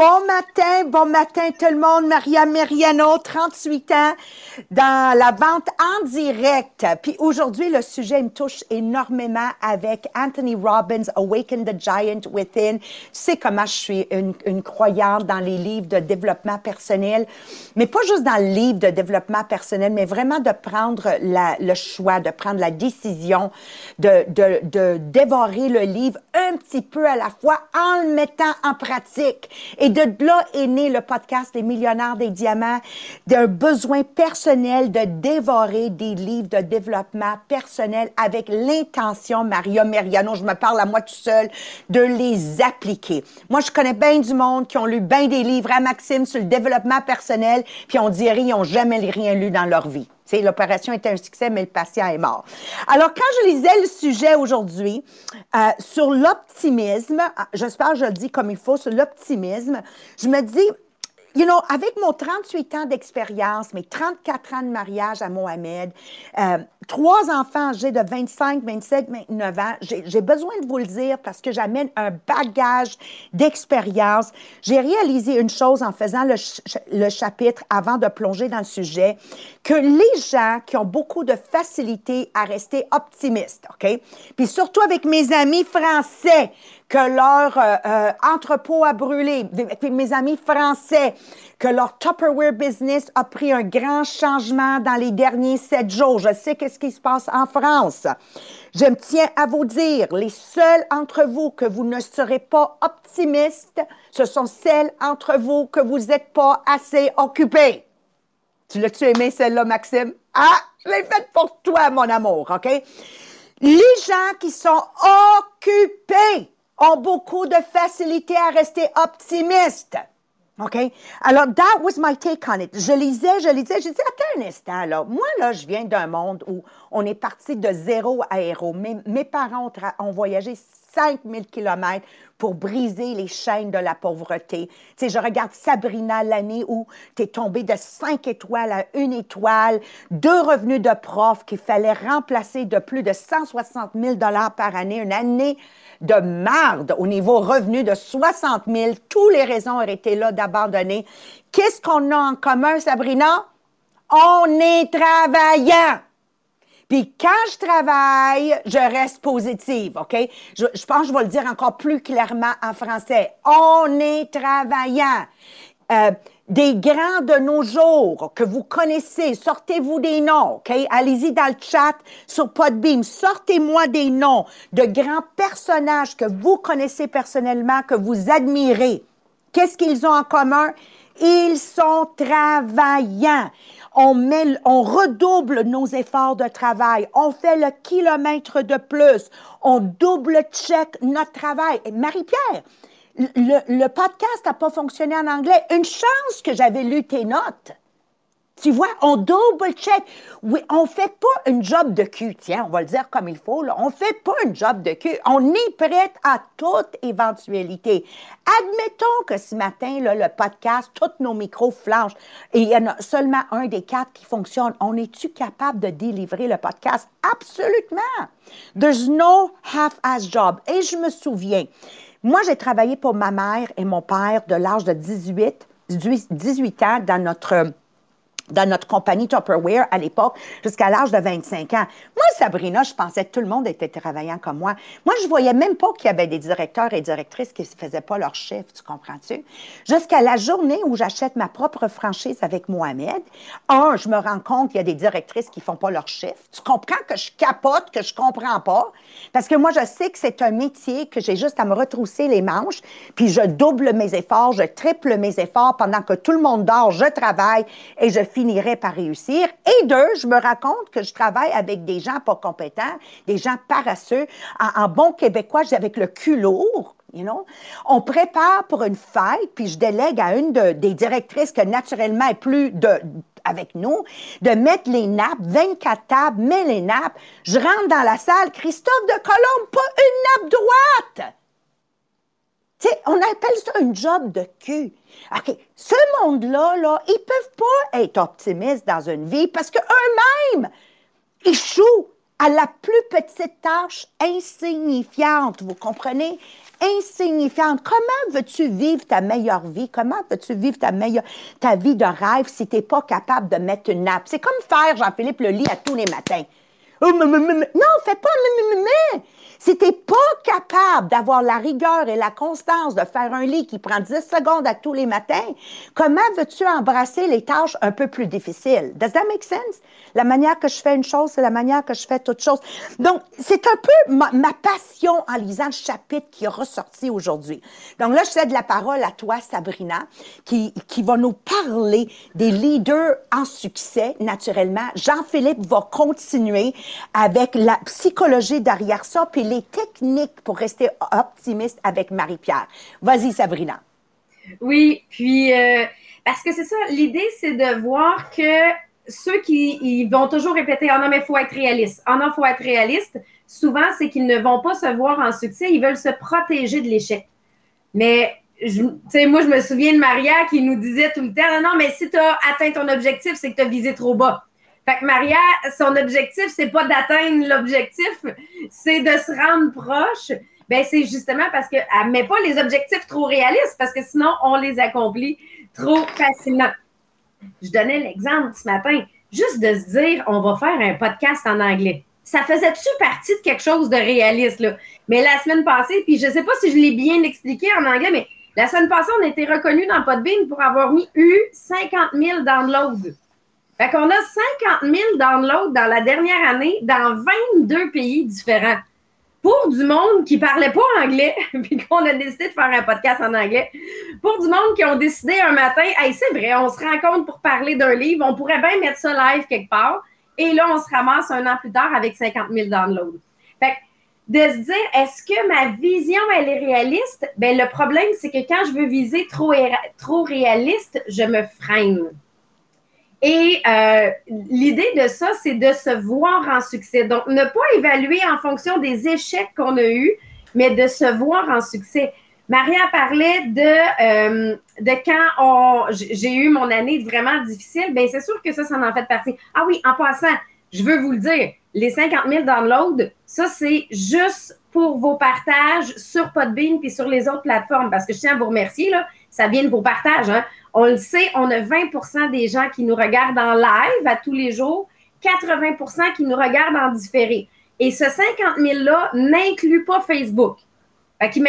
Bon matin, bon matin tout le monde. Maria Meriano, 38 ans, dans la vente en direct. Puis aujourd'hui, le sujet me touche énormément avec Anthony Robbins, Awaken the Giant Within. C'est comment je suis une, une, croyante dans les livres de développement personnel, mais pas juste dans le livre de développement personnel, mais vraiment de prendre la, le choix, de prendre la décision de, de, de dévorer le livre un petit peu à la fois en le mettant en pratique. Et de là est né le podcast Les millionnaires des diamants, d'un besoin personnel de dévorer des livres de développement personnel avec l'intention, Maria Meriano, je me parle à moi tout seul, de les appliquer. Moi, je connais bien du monde qui ont lu bien des livres à Maxime sur le développement personnel, puis on dirait qu'ils n'ont jamais rien lu dans leur vie. L'opération était un succès, mais le patient est mort. Alors, quand je lisais le sujet aujourd'hui euh, sur l'optimisme, ah, j'espère que je le dis comme il faut, sur l'optimisme, je me dis, you know, avec mon 38 ans d'expérience, mes 34 ans de mariage à Mohamed, euh, trois enfants âgés de 25, 27, 29 ans, j'ai besoin de vous le dire parce que j'amène un bagage d'expérience. J'ai réalisé une chose en faisant le, chapitre avant de plonger dans le sujet, que les gens qui ont beaucoup de facilité à rester optimistes, OK? Puis surtout avec mes amis français, que leur euh, euh, entrepôt a brûlé, avec mes amis français, que leur Tupperware business a pris un grand changement dans les derniers sept jours. Je sais qu'est-ce qui se passe en France. Je me tiens à vous dire, les seuls entre vous que vous ne serez pas optimistes, ce sont celles entre vous que vous n'êtes pas assez occupés. Tu l'as-tu aimé celle-là, Maxime? Ah, je l'ai faite pour toi, mon amour, OK? Les gens qui sont occupés ont beaucoup de facilité à rester optimistes. OK? Alors, that was my take on it. Je lisais, je lisais, je disais, attends un instant, là. Moi, là, je viens d'un monde où on est parti de zéro à héros. Mes, parents ont, ont voyagé 5000 kilomètres pour briser les chaînes de la pauvreté. Tu sais, je regarde Sabrina l'année où tu es tombé de 5 étoiles à une étoile, deux revenus de prof qu'il fallait remplacer de plus de 160 000 par année, une année de marde au niveau revenu de 60 000. Tous les raisons auraient été là d'abandonner. Qu'est-ce qu'on a en commun, Sabrina? On est travaillant. Puis quand je travaille, je reste positive, OK? Je, pense que je vais le dire encore plus clairement en français. On est travaillant. Euh, des grands de nos jours que vous connaissez, sortez-vous des noms, OK? Allez-y dans le chat sur Podbeam, sortez-moi des noms de grands personnages que vous connaissez personnellement, que vous admirez. Qu'est-ce qu'ils ont en commun? Ils sont travaillants. On, met, on redouble nos efforts de travail. On fait le kilomètre de plus. On double-check notre travail. Marie-Pierre, le, podcast n'a pas fonctionné en anglais. Une chance que j'avais lu tes notes. Tu vois, on double-check. Oui, on fait pas une job de cul, tiens, on va le dire comme il faut. On fait pas une job de cul. On est prête à toute éventualité. Admettons que ce matin, le podcast, tous nos micros flanchent et il y en a seulement un des quatre qui fonctionne. On est-tu capable de délivrer le podcast? Absolument. There's no half-ass job. Et je me souviens, moi, j'ai travaillé pour ma mère et mon père de l'âge de 18, 18 ans dans notre dans notre compagnie Tupperware à l'époque jusqu'à l'âge de 25 ans. Moi, Sabrina, je pensais que tout le monde était travaillant comme moi. Moi, je voyais même pas qu'il y avait des directeurs et directrices qui ne faisaient pas leur chef, tu comprends-tu? Jusqu'à la journée où j'achète ma propre franchise avec Mohamed, un, je me rends compte qu'il y a des directrices qui font pas leur chef. Tu comprends que je capote, que je comprends pas? Parce que moi, je sais que c'est un métier que j'ai juste à me retrousser les manches, puis je double mes efforts, je triple mes efforts pendant que tout le monde dort, je travaille et je finirai par réussir. Et deux, je me raconte que je travaille avec des gens pas compétents, des gens paresseux. En, bon québécois, avec le cul lourd. You know? On prépare pour une fête, puis je délègue à une des directrices que naturellement est plus de, avec nous, de mettre les nappes, 24 tables, mets les nappes. Je rentre dans la salle, Christophe de Colombe, pas une nappe droite! On appelle ça un job de cul. OK, ce monde-là, là, ils peuvent pas être optimistes dans une vie parce qu'eux-mêmes échouent à la plus petite tâche insignifiante, vous comprenez? Insignifiante. Comment veux-tu vivre ta meilleure vie? Comment veux-tu vivre ta meilleure, ta vie de rêve si tu n'es pas capable de mettre une nappe? C'est comme faire Jean-Philippe le lit à tous les matins. Oh, non, fais pas si tu pas capable d'avoir la rigueur et la constance de faire un lit qui prend 10 secondes à tous les matins, comment veux-tu embrasser les tâches un peu plus difficiles? Does that make sense? La manière que je fais une chose, c'est la manière que je fais toute chose. Donc, c'est un peu ma, passion en lisant le chapitre qui est ressorti aujourd'hui. Donc là, je cède la parole à toi, Sabrina, qui, qui va nous parler des leaders en succès, naturellement. Jean-Philippe va continuer avec la psychologie derrière ça, puis les techniques pour rester optimiste avec Marie-Pierre. Vas-y, Sabrina. Oui, puis euh, parce que c'est ça, l'idée, c'est de voir que ceux qui vont toujours répéter Ah non, mais il faut être réaliste. Ah non, il faut être réaliste. Souvent, c'est qu'ils ne vont pas se voir en succès, ils veulent se protéger de l'échec. Mais sais, moi, je me souviens de Maria qui nous disait tout le temps Non, non, mais si tu as atteint ton objectif, c'est que tu as visé trop bas. Maria, son objectif, c'est pas d'atteindre l'objectif, c'est de se rendre proche. Ben, c'est justement parce qu'elle ne met pas les objectifs trop réalistes, parce que sinon, on les accomplit trop facilement. Je donnais l'exemple ce matin, juste de se dire, on va faire un podcast en anglais. Ça faisait-tu partie de quelque chose de réaliste? Mais la semaine passée, puis je ne sais pas si je l'ai bien expliqué en anglais, mais la semaine passée, on a été reconnu dans Podbean pour avoir mis eu 50 000 downloads. Fait qu'on a 50 000 downloads dans la dernière année dans 22 pays différents. Pour du monde qui parlait pas anglais, puis qu'on a décidé de faire un podcast en anglais. Pour du monde qui ont décidé un matin, hey, c'est vrai, on se rencontre pour parler d'un livre, on pourrait bien mettre ça live quelque part. Et là, on se ramasse un an plus tard avec 50 000 downloads. Fait de se dire, est-ce que ma vision, elle est réaliste? Ben, le problème, c'est que quand je veux viser trop, trop réaliste, je me freine. Et euh, l'idée de ça, c'est de se voir en succès. Donc, ne pas évaluer en fonction des échecs qu'on a eus, mais de se voir en succès. Maria parlait de, euh, de quand j'ai eu mon année vraiment difficile. Bien, c'est sûr que ça, ça en fait partie. Ah oui, en passant, je veux vous le dire, les 50 000 downloads, ça, c'est juste pour vos partages sur Podbean puis sur les autres plateformes. Parce que je tiens à vous remercier, là, ça vient de vos partages. Hein? On le sait, on a 20% des gens qui nous regardent en live à tous les jours, 80% qui nous regardent en différé. Et ce 50 000-là n'inclut pas Facebook. Fait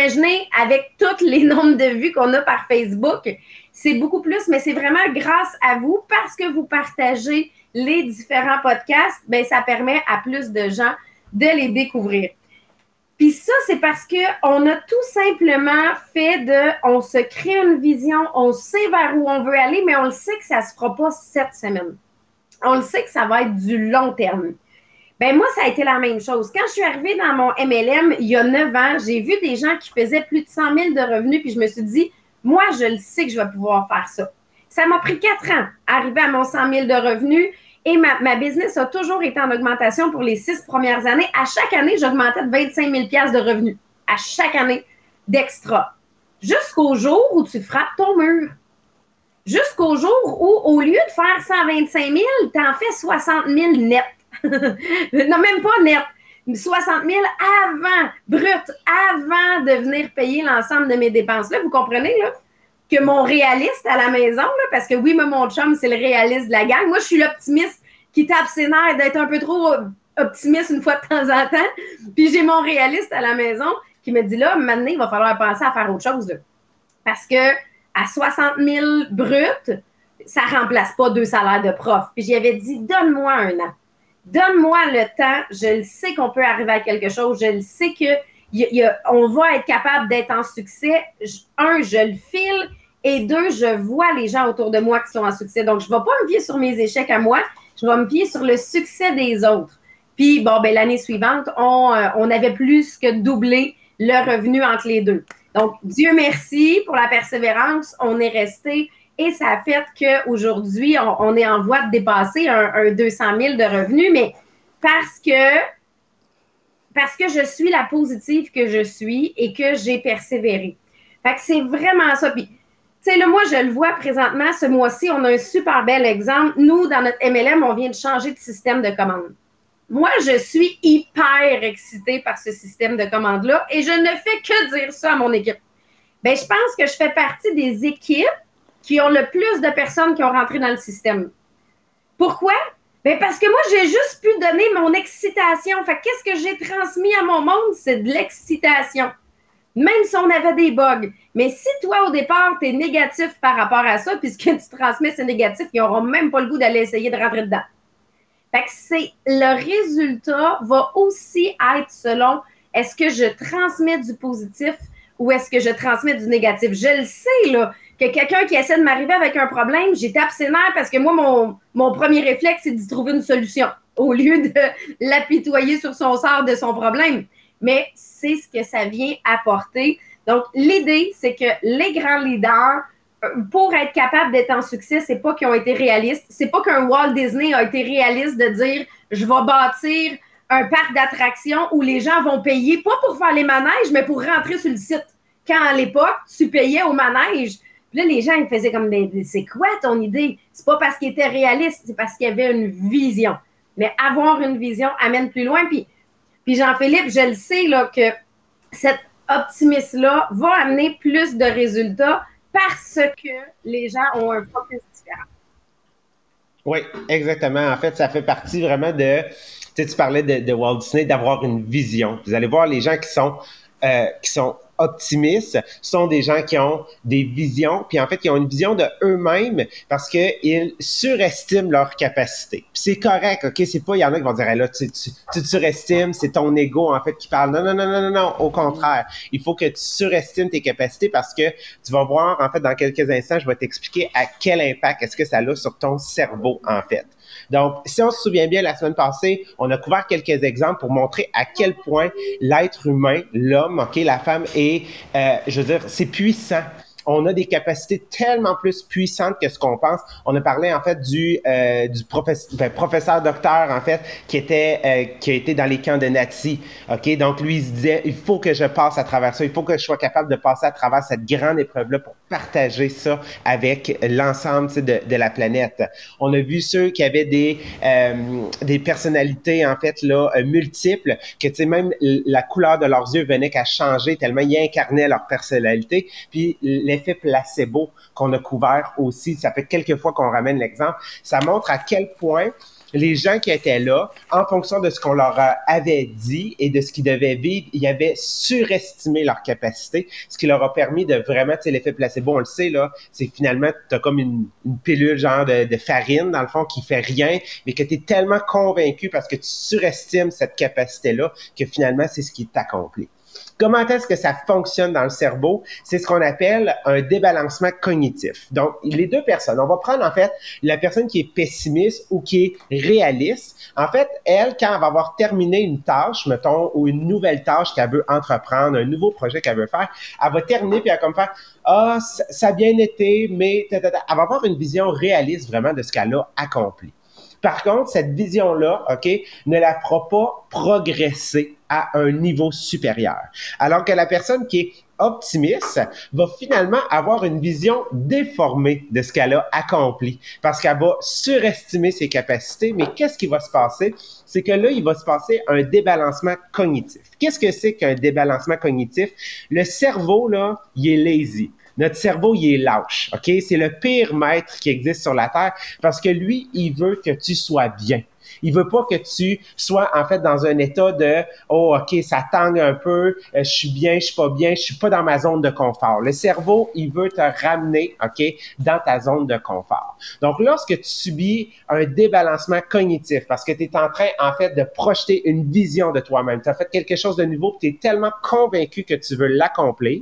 avec tous les nombres de vues qu'on a par Facebook, c'est beaucoup plus, mais c'est vraiment grâce à vous parce que vous partagez les différents podcasts, ben ça permet à plus de gens de les découvrir. Puis ça, c'est parce qu'on a tout simplement fait de, on se crée une vision, on sait vers où on veut aller, mais on le sait que ça ne se fera pas cette semaine. On le sait que ça va être du long terme. Ben moi, ça a été la même chose. Quand je suis arrivée dans mon MLM il y a neuf ans, j'ai vu des gens qui faisaient plus de 100 000 de revenus, puis je me suis dit, moi, je le sais que je vais pouvoir faire ça. Ça m'a pris quatre ans, arriver à mon 100 000 de revenus. Et ma, business a toujours été en augmentation pour les six premières années. À chaque année, j'augmentais de 25 000 de revenus. À chaque année d'extra. Jusqu'au jour où tu frappes ton mur. Jusqu'au jour où, au lieu de faire 125 000, tu en fais 60 000 net. non, même pas net. 60 000 avant, brut, avant de venir payer l'ensemble de mes dépenses. Là, vous comprenez, là? Que mon réaliste à la maison, parce que oui, mon chum, c'est le réaliste de la gang. Moi, je suis l'optimiste qui tape ses nerfs d'être un peu trop optimiste une fois de temps en temps. Puis j'ai mon réaliste à la maison qui me dit là, maintenant, il va falloir penser à faire autre chose. Parce que à 60 000 bruts, ça ne remplace pas deux salaires de prof. Puis j'y avais dit, donne-moi un an. Donne-moi le temps. Je le sais qu'on peut arriver à quelque chose. Je le sais que va être capable d'être en succès. Un, je le file. Et deux, je vois les gens autour de moi qui sont en succès. Donc, je ne vais pas me fier sur mes échecs à moi, je vais me fier sur le succès des autres. Puis, bon, ben, l'année suivante, on, euh, avait plus que doublé le revenu entre les deux. Donc, Dieu merci pour la persévérance. On est resté et ça a fait qu'aujourd'hui, on, on est en voie de dépasser un, un 200 000 de revenus, mais parce que parce que je suis la positive que je suis et que j'ai persévéré. Fait que c'est vraiment ça. Puis, tu sais, là, moi, je le vois présentement, ce mois-ci, on a un super bel exemple. Nous, dans notre MLM, on vient de changer de système de commande. moi, je suis hyper excitée par ce système de commande-là et je ne fais que dire ça à mon équipe. Ben, je pense que je fais partie des équipes qui ont le plus de personnes qui ont rentré dans le système. Pourquoi? Ben parce que moi, j'ai juste pu donner mon excitation. Fait qu'est-ce que j'ai transmis à mon monde? C'est de l'excitation. Même si on avait des bugs. Mais si toi, au départ, tu es négatif par rapport à ça, puisque tu transmets, c'est négatif, ils n'auront même pas le goût d'aller essayer de rentrer dedans. Fait que c'est le résultat va aussi être selon est-ce que je transmets du positif ou est-ce que je transmets du négatif? Je le sais, là, que quelqu'un qui essaie de m'arriver avec un problème, tapé ses parce que moi, mon, mon premier réflexe, c'est d'y trouver une solution au lieu de l'apitoyer sur son sort de son problème. Mais c'est ce que ça vient apporter. Donc, l'idée, c'est que les grands leaders, euh, pour être capable d'être en succès, c'est pas qu'ils ont été réalistes. C'est pas qu'un Walt Disney a été réaliste de dire je vais bâtir un parc d'attractions où les gens vont payer, pas pour faire les manèges, mais pour rentrer sur le site. Quand à l'époque, tu payais au manège, là, les gens, ils faisaient comme, ben, c'est quoi ton idée? C'est pas parce qu'il était réaliste, c'est parce qu'il y avait une vision. Mais avoir une vision amène plus loin. Puis, puis Jean-Philippe, je le sais, là, que cet optimisme-là va amener plus de résultats parce que les gens ont un focus différent. Oui, exactement. En fait, ça fait partie vraiment de, tu sais, tu parlais de, Walt Disney, d'avoir une vision. Vous allez voir les gens qui sont, euh, qui sont optimistes sont des gens qui ont des visions, puis en fait, qui ont une vision de eux-mêmes parce qu'ils surestiment leur capacité. c'est correct, OK? C'est pas, il y en a qui vont dire, là, tu, tu, tu surestimes, c'est ton ego, en fait, qui parle. Non, non, non, non, non, non, au contraire. Il faut que tu surestimes tes capacités parce que tu vas voir, en fait, dans quelques instants, je vais t'expliquer à quel impact est-ce que ça a sur ton cerveau, en fait. Donc, si on se souvient bien, la semaine passée, on a couvert quelques exemples pour montrer à quel point l'être humain, l'homme, OK, la femme est, euh, je veux dire, c'est puissant on a des capacités tellement plus puissantes que ce qu'on pense. On a parlé en fait du euh, du professeur, ben, professeur docteur en fait qui était euh, qui a été dans les camps de nazis. Ok, donc lui il se disait il faut que je passe à travers ça, il faut que je sois capable de passer à travers cette grande épreuve là pour partager ça avec l'ensemble de, de la planète. On a vu ceux qui avaient des euh, des personnalités en fait là multiples que tu sais même la couleur de leurs yeux venait qu'à changer tellement ils incarnaient leur personnalité. Puis l'effet placebo qu'on a couvert aussi, ça fait quelques fois qu'on ramène l'exemple, ça montre à quel point les gens qui étaient là, en fonction de ce qu'on leur avait dit et de ce qu'ils devaient vivre, ils avaient surestimé leur capacité, ce qui leur a permis de vraiment, tu sais, l'effet placebo, on le sait, là, c'est finalement, tu as comme une, pilule genre de, de, farine, dans le fond, qui fait rien, mais que tu es tellement convaincu parce que tu surestimes cette capacité-là que finalement, c'est ce qui t'accomplit. Comment est-ce que ça fonctionne dans le cerveau? C'est ce qu'on appelle un débalancement cognitif. Donc, les deux personnes, on va prendre en fait la personne qui est pessimiste ou qui est réaliste. En fait, elle, quand elle va avoir terminé une tâche, mettons, ou une nouvelle tâche qu'elle veut entreprendre, un nouveau projet qu'elle veut faire, elle va terminer puis elle va comme faire ah, ça, a bien été, mais elle va avoir une vision réaliste vraiment de ce qu'elle a accompli. Par contre, cette vision-là, OK, ne la fera pas progresser à un niveau supérieur. Alors que la personne qui est optimiste va finalement avoir une vision déformée de ce qu'elle a accompli parce qu'elle va surestimer ses capacités. Mais qu'est-ce qui va se passer? C'est que là, il va se passer un débalancement cognitif. Qu'est-ce que c'est qu'un débalancement cognitif? Le cerveau, là, il est lazy. Notre cerveau, il est lâche, OK? C'est le pire maître qui existe sur la Terre parce que lui, il veut que tu sois bien. Il veut pas que tu sois en fait dans un état de oh ok ça tangue un peu, euh, je suis bien, je suis pas bien, je suis pas dans ma zone de confort. Le cerveau il veut te ramener ok dans ta zone de confort. Donc lorsque tu subis un débalancement cognitif parce que tu es en train en fait de projeter une vision de toi-même, tu as fait quelque chose de nouveau, tu es tellement convaincu que tu veux l'accomplir.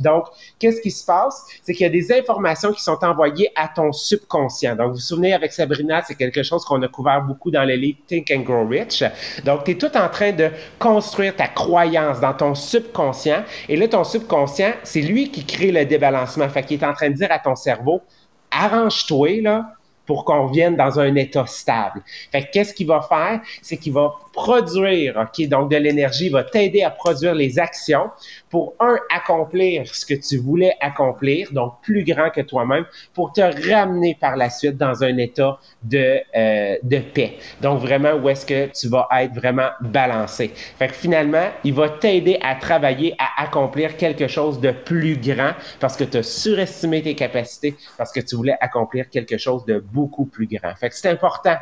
Donc qu'est-ce qui se passe? C'est qu'il y a des informations qui sont envoyées à ton subconscient. Donc vous vous souvenez avec Sabrina, c'est quelque chose qu'on a couvert beaucoup dans le livre Think and Grow Rich. Donc, tu es tout en train de construire ta croyance dans ton subconscient. Et là, ton subconscient, c'est lui qui crée le débalancement. Fait qu'il est en train de dire à ton cerveau, arrange-toi, là, pour qu'on vienne dans un état stable. Fait qu'est-ce qu'il va faire? C'est qu'il va produire, OK, donc de l'énergie, il va t'aider à produire les actions pour, un, accomplir ce que tu voulais accomplir, donc plus grand que toi-même, pour te ramener par la suite dans un état de, euh, de paix. Donc vraiment, où est-ce que tu vas être vraiment balancé? Fait que finalement, il va t'aider à travailler, à accomplir quelque chose de plus grand parce que tu as surestimé tes capacités, parce que tu voulais accomplir quelque chose de beaucoup plus grand. Fait que c'est important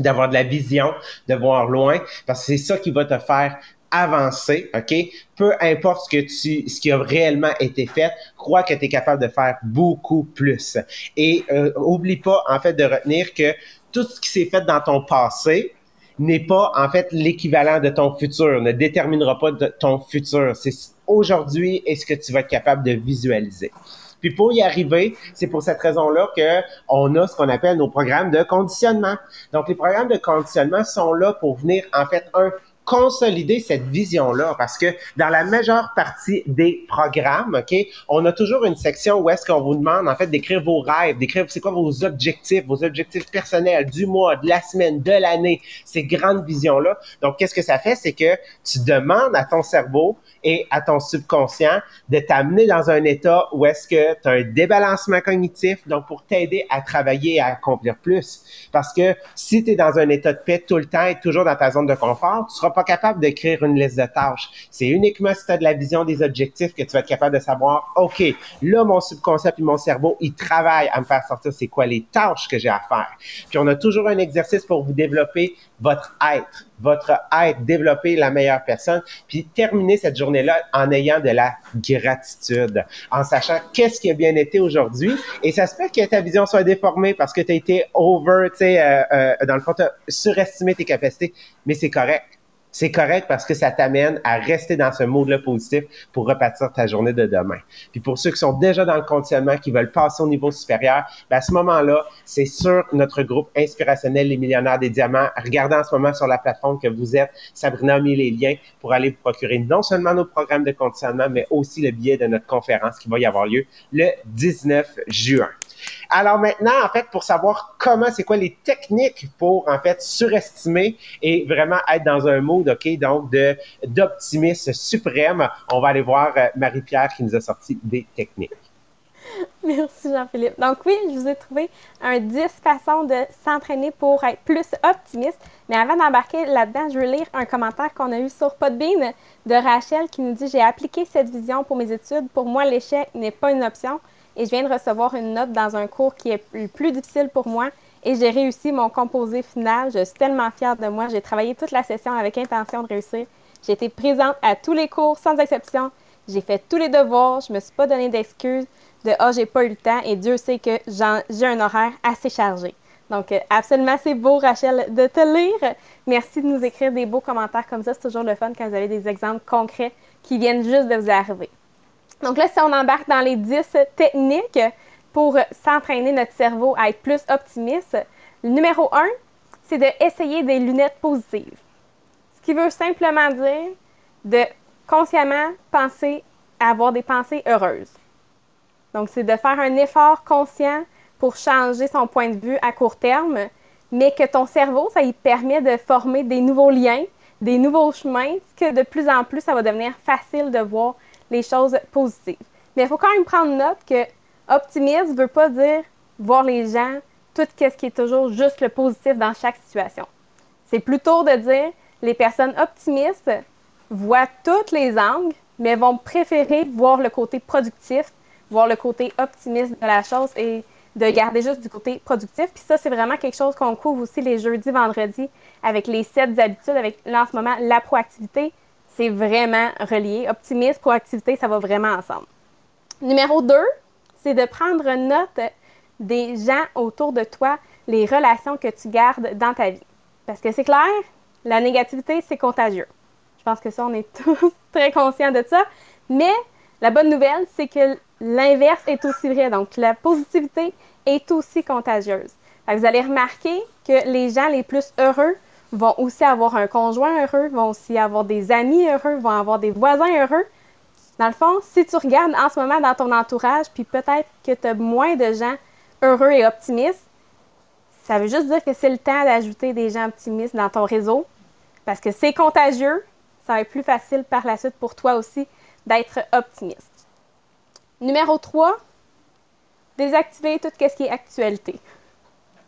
d'avoir de la vision, de voir loin, parce que c'est ça qui va te faire avancer, OK? Peu importe ce que tu, ce qui a réellement été fait, crois que tu es capable de faire beaucoup plus. Et euh, oublie pas, en fait, de retenir que tout ce qui s'est fait dans ton passé n'est pas, en fait, l'équivalent de ton futur, ne déterminera pas ton futur. C'est aujourd'hui est ce que tu vas être capable de visualiser. Puis pour y arriver, c'est pour cette raison-là que on a ce qu'on appelle nos programmes de conditionnement. Donc les programmes de conditionnement sont là pour venir en fait un consolider cette vision-là parce que dans la majeure partie des programmes, OK, on a toujours une section où est-ce qu'on vous demande en fait d'écrire vos rêves, d'écrire c'est quoi vos objectifs, vos objectifs personnels du mois, de la semaine, de l'année, ces grandes visions-là. Donc qu'est-ce que ça fait? C'est que tu demandes à ton cerveau et à ton subconscient de t'amener dans un état où est-ce que tu as un débalancement cognitif, donc pour t'aider à travailler et à accomplir plus. Parce que si tu es dans un état de paix tout le temps et toujours dans ta zone de confort, tu seras pas capable d'écrire une liste de tâches. C'est uniquement si tu as de la vision des objectifs que tu vas être capable de savoir, OK, là, mon subconscient et mon cerveau, ils travaillent à me faire sortir c'est quoi les tâches que j'ai à faire. Puis on a toujours un exercice pour vous développer votre être, votre être, développer la meilleure personne, puis terminer cette journée-là en ayant de la gratitude, en sachant qu'est-ce qui a bien été aujourd'hui. Et ça se peut que ta vision soit déformée parce que tu as été over, tu sais, euh, euh, dans le fond, tu as surestimé tes capacités, mais c'est correct c'est correct parce que ça t'amène à rester dans ce mode-là positif pour repartir ta journée de demain. Puis pour ceux qui sont déjà dans le conditionnement, qui veulent passer au niveau supérieur, ben à ce moment-là, c'est sur notre groupe inspirationnel Les Millionnaires des Diamants. Regardez en ce moment sur la plateforme que vous êtes. Sabrina a mis les liens pour aller vous procurer non seulement nos programmes de conditionnement, mais aussi le billet de notre conférence qui va y avoir lieu le 19 juin. Alors maintenant, en fait, pour savoir comment, c'est quoi les techniques pour, en fait, surestimer et vraiment être dans un mode, OK, donc d'optimisme suprême, on va aller voir euh, Marie-Pierre qui nous a sorti des techniques. Merci Jean-Philippe. Donc oui, je vous ai trouvé un 10 façons de s'entraîner pour être plus optimiste. Mais avant d'embarquer là-dedans, je veux lire un commentaire qu'on a eu sur Podbean de Rachel qui nous dit J'ai appliqué cette vision pour mes études. Pour moi, l'échec n'est pas une option et je viens de recevoir une note dans un cours qui est le plus difficile pour moi et j'ai réussi mon composé final. Je suis tellement fière de moi. J'ai travaillé toute la session avec intention de réussir. J'ai été présente à tous les cours sans exception. J'ai fait tous les devoirs. Je me suis pas donné d'excuses de ah, j'ai pas eu le temps et Dieu sait que j'ai un horaire assez chargé. Donc, euh, absolument, c'est beau, Rachel, de te lire. Merci de nous écrire des beaux commentaires comme ça. C'est toujours le fun quand vous avez des exemples concrets qui viennent juste de vous arriver. Donc là, si on embarque dans les 10 techniques pour s'entraîner notre cerveau à être plus optimiste, le numéro 1, c'est d'essayer des lunettes positives. Ce qui veut simplement dire de consciemment penser à avoir des pensées heureuses. Donc, c'est de faire un effort conscient pour changer son point de vue à court terme, mais que ton cerveau, ça lui permet de former des nouveaux liens, des nouveaux chemins, que de plus en plus, ça va devenir facile de voir les choses positives. Mais il faut quand même prendre note que optimiste ne veut pas dire voir les gens tout ce qui est toujours juste le positif dans chaque situation. C'est plutôt de dire les personnes optimistes voient tous les angles, mais vont préférer voir le côté productif, voir le côté optimiste de la chose et de garder juste du côté productif. Puis ça, c'est vraiment quelque chose qu'on couvre aussi les jeudis, vendredis avec les sept habitudes, avec là en ce moment la proactivité c'est vraiment relié. Optimisme, proactivité, ça va vraiment ensemble. Numéro 2, c'est de prendre note des gens autour de toi, les relations que tu gardes dans ta vie. Parce que c'est clair, la négativité, c'est contagieux. Je pense que ça, on est tous très conscients de ça. Mais la bonne nouvelle, c'est que l'inverse est aussi vrai. Donc, la positivité est aussi contagieuse. vous allez remarquer que les gens les plus heureux vont aussi avoir un conjoint heureux, vont aussi avoir des amis heureux, vont avoir des voisins heureux. Dans le fond, si tu regardes en ce moment dans ton entourage, puis peut-être que tu as moins de gens heureux et optimistes, ça veut juste dire que c'est le temps d'ajouter des gens optimistes dans ton réseau parce que c'est contagieux. Ça va être plus facile par la suite pour toi aussi d'être optimiste. Numéro 3, désactiver tout ce qui est actualité.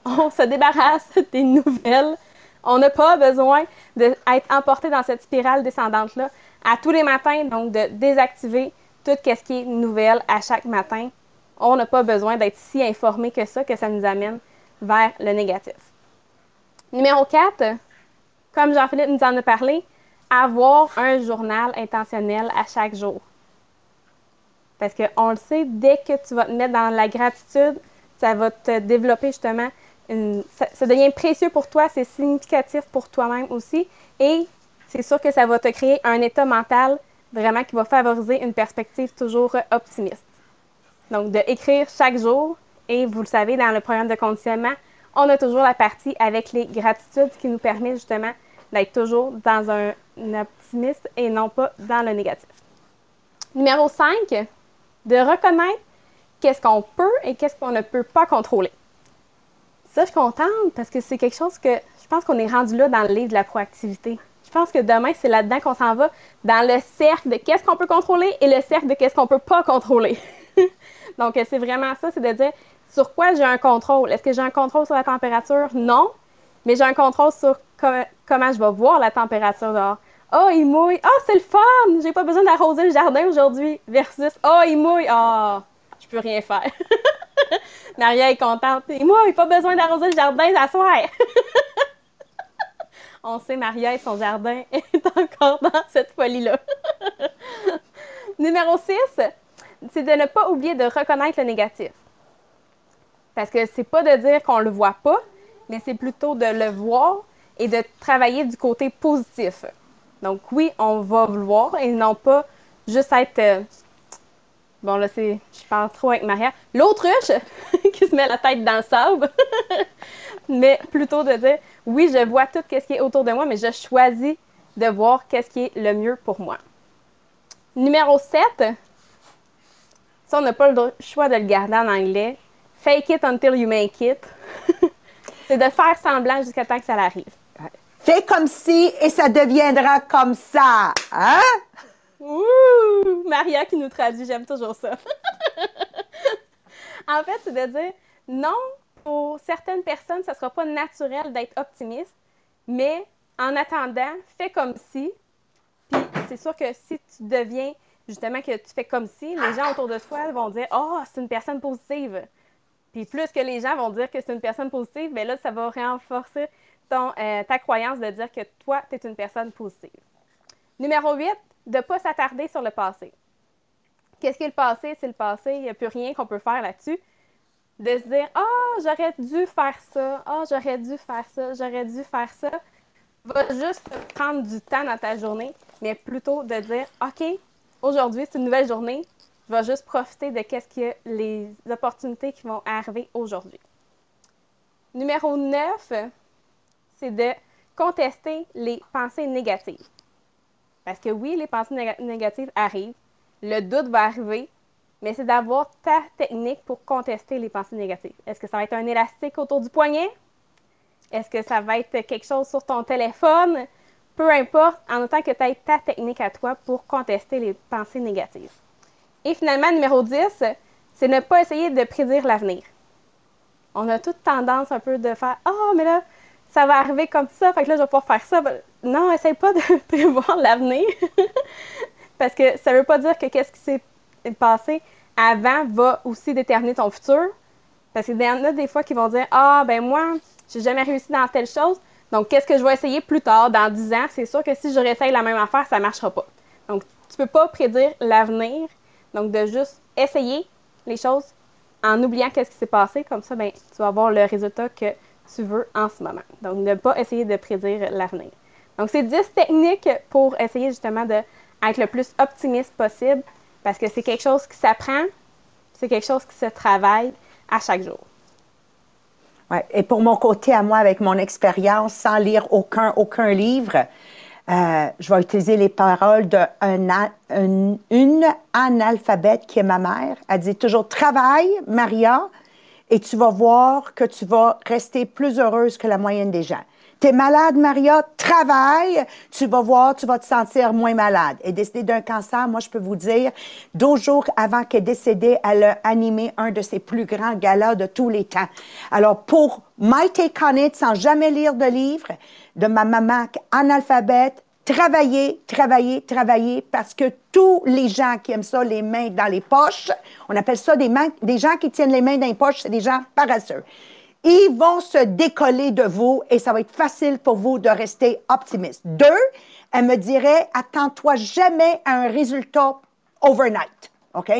On se débarrasse des nouvelles. On n'a pas besoin d'être emporté dans cette spirale descendante-là à tous les matins, donc de désactiver tout ce qui est nouvelle à chaque matin. On n'a pas besoin d'être si informé que ça, que ça nous amène vers le négatif. Numéro 4, comme Jean-Philippe nous en a parlé, avoir un journal intentionnel à chaque jour. Parce qu'on le sait, dès que tu vas te mettre dans la gratitude, ça va te développer justement, ça, devient précieux pour toi, c'est significatif pour toi-même aussi. Et c'est sûr que ça va te créer un état mental vraiment qui va favoriser une perspective toujours optimiste. Donc, de écrire chaque jour, et vous le savez, dans le programme de conditionnement, on a toujours la partie avec les gratitudes qui nous permet justement d'être toujours dans un, optimiste et non pas dans le négatif. Numéro 5, de reconnaître qu'est-ce qu'on peut et qu'est-ce qu'on ne peut pas contrôler. Ça, je suis contente parce que c'est quelque chose que je pense qu'on est rendu là dans le livre de la proactivité. Je pense que demain, c'est là-dedans qu'on s'en va, dans le cercle de qu'est-ce qu'on peut contrôler et le cercle de qu'est-ce qu'on peut pas contrôler. Donc, c'est vraiment ça, c'est de dire sur quoi j'ai un contrôle? Est-ce que j'ai un contrôle sur la température? Non. Mais j'ai un contrôle sur comment je vais voir la température dehors. Oh, il mouille. Oh, c'est le fun! J'ai pas besoin d'arroser le jardin aujourd'hui. Versus, oh, il mouille. Oh, je peux rien faire. Maria est contente. Il mouille, pas besoin d'arroser le jardin soir. On sait, Maria et son jardin est encore dans cette folie-là. Numéro 6, c'est de ne pas oublier de reconnaître le négatif. Parce que c'est pas de dire qu'on le voit pas, mais c'est plutôt de le voir et de travailler du côté positif. Donc oui, on va voir et non pas juste être euh, bon là c'est je parle trop avec Maria, l'autruche qui se met la tête dans le sable. mais plutôt de dire oui, je vois tout ce qui est autour de moi, mais je choisis de voir qu'est-ce qui est le mieux pour moi. Numéro 7, ça on n'a pas le choix de le garder en anglais, fake it until you make it. c'est de faire semblant jusqu'à temps que ça arrive. Fais comme si et ça deviendra comme ça. Hein? Ouh! Maria qui nous traduit, j'aime toujours ça. en fait, c'est de dire non, pour certaines personnes, ça ne sera pas naturel d'être optimiste, mais en attendant, fais comme si. Puis c'est sûr que si tu deviens justement que tu fais comme si, les gens autour de toi vont dire Oh, c'est une personne positive. Puis plus que les gens vont dire que c'est une personne positive, bien là, ça va renforcer euh, ta croyance de dire que toi, tu es une personne positive. Numéro 8, de ne pas s'attarder sur le passé. Qu'est-ce qui le passé? C'est le passé, il n'y a plus rien qu'on peut faire là-dessus. De se dire, ah, oh, j'aurais dû faire ça, ah, oh, j'aurais dû faire ça, j'aurais dû faire ça. Va juste prendre du temps dans ta journée, mais plutôt de dire, OK, aujourd'hui, c'est une nouvelle journée, je vais juste profiter de qu'est-ce que les opportunités qui vont arriver aujourd'hui. Numéro 9, c'est de contester les pensées négatives. Parce que oui, les pensées négatives arrivent, le doute va arriver, mais c'est d'avoir ta technique pour contester les pensées négatives. Est-ce que ça va être un élastique autour du poignet? Est-ce que ça va être quelque chose sur ton téléphone? Peu importe, en autant que tu aies ta technique à toi pour contester les pensées négatives. Et finalement, numéro 10, c'est ne pas essayer de prédire l'avenir. On a toute tendance un peu de faire Ah, oh, mais là, ça va arriver comme ça, fait que là, je vais pouvoir faire ça. Non, essaye pas de prévoir l'avenir. Parce que ça veut pas dire que qu'est-ce qui s'est passé avant va aussi déterminer ton futur. Parce qu'il y en a des fois qui vont dire Ah, ben moi, j'ai jamais réussi dans telle chose. Donc, qu'est-ce que je vais essayer plus tard, dans 10 ans? C'est sûr que si je réessaye la même affaire, ça marchera pas. Donc, tu peux pas prédire l'avenir, donc, de juste essayer les choses en oubliant qu'est-ce qui s'est passé. Comme ça, ben, tu vas avoir le résultat que tu veux en ce moment. Donc, ne pas essayer de prédire l'avenir. Donc, c'est 10 techniques pour essayer justement d'être le plus optimiste possible parce que c'est quelque chose qui s'apprend, c'est quelque chose qui se travaille à chaque jour. Ouais. Et pour mon côté, à moi, avec mon expérience, sans lire aucun, aucun livre, euh, je vais utiliser les paroles d'une analphabète qui est ma mère. Elle dit toujours travaille, Maria, et tu vas voir que tu vas rester plus heureuse que la moyenne des gens. T'es malade, Maria, travaille, tu vas voir, tu vas te sentir moins malade. Et décédée d'un cancer, moi, je peux vous dire, 12 jours avant qu'elle décédée, elle a animé un de ses plus grands galas de tous les temps. Alors, pour my take on it, sans jamais lire de livre, de ma maman analphabète, travailler, travailler, travailler, parce que tous les gens qui aiment ça, les mains dans les poches, on appelle ça des, mains, des gens qui tiennent les mains dans les poches, c'est des gens paresseux ils vont se décoller de vous et ça va être facile pour vous de rester optimiste. Deux, elle me dirait, attends-toi jamais à un résultat overnight. OK?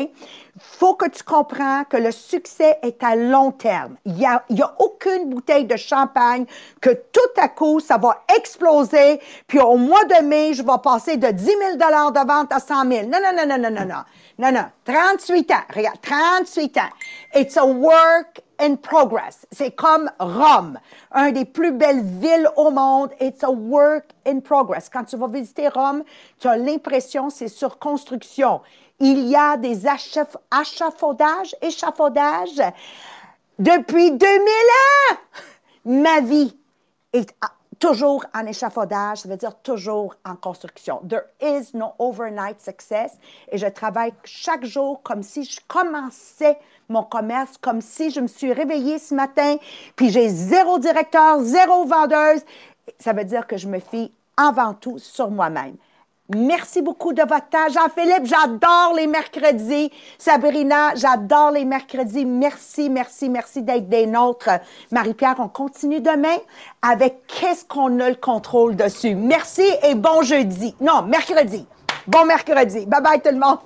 Faut que tu comprends que le succès est à long terme. Il n'y a, a aucune bouteille de champagne que tout à coup, ça va exploser, puis au mois de mai, je vais passer de 10 000 de vente à 100 000. Non, non, non, non, non, non, non. Non, non. 38 ans. Regarde, 38 ans. It's a work in progress. C'est comme Rome, un des plus belles villes au monde. It's a work in progress. Quand tu vas visiter Rome, tu as l'impression c'est sur construction. Il y a des achafaudages, échafaudages depuis 2000 ans. Ma vie est toujours en échafaudage, ça veut dire toujours en construction. There is no overnight success. Et je travaille chaque jour comme si je commençais mon commerce, comme si je me suis réveillée ce matin, puis j'ai zéro directeur, zéro vendeuse. Ça veut dire que je me fie avant tout sur moi-même. Merci beaucoup de votre temps. Jean-Philippe, j'adore les mercredis. Sabrina, j'adore les mercredis. Merci, merci, merci d'être des nôtres. Marie-Pierre, on continue demain avec qu'est-ce qu'on a le contrôle dessus? Merci et bon jeudi. Non, mercredi. Bon mercredi. Bye bye tout le monde.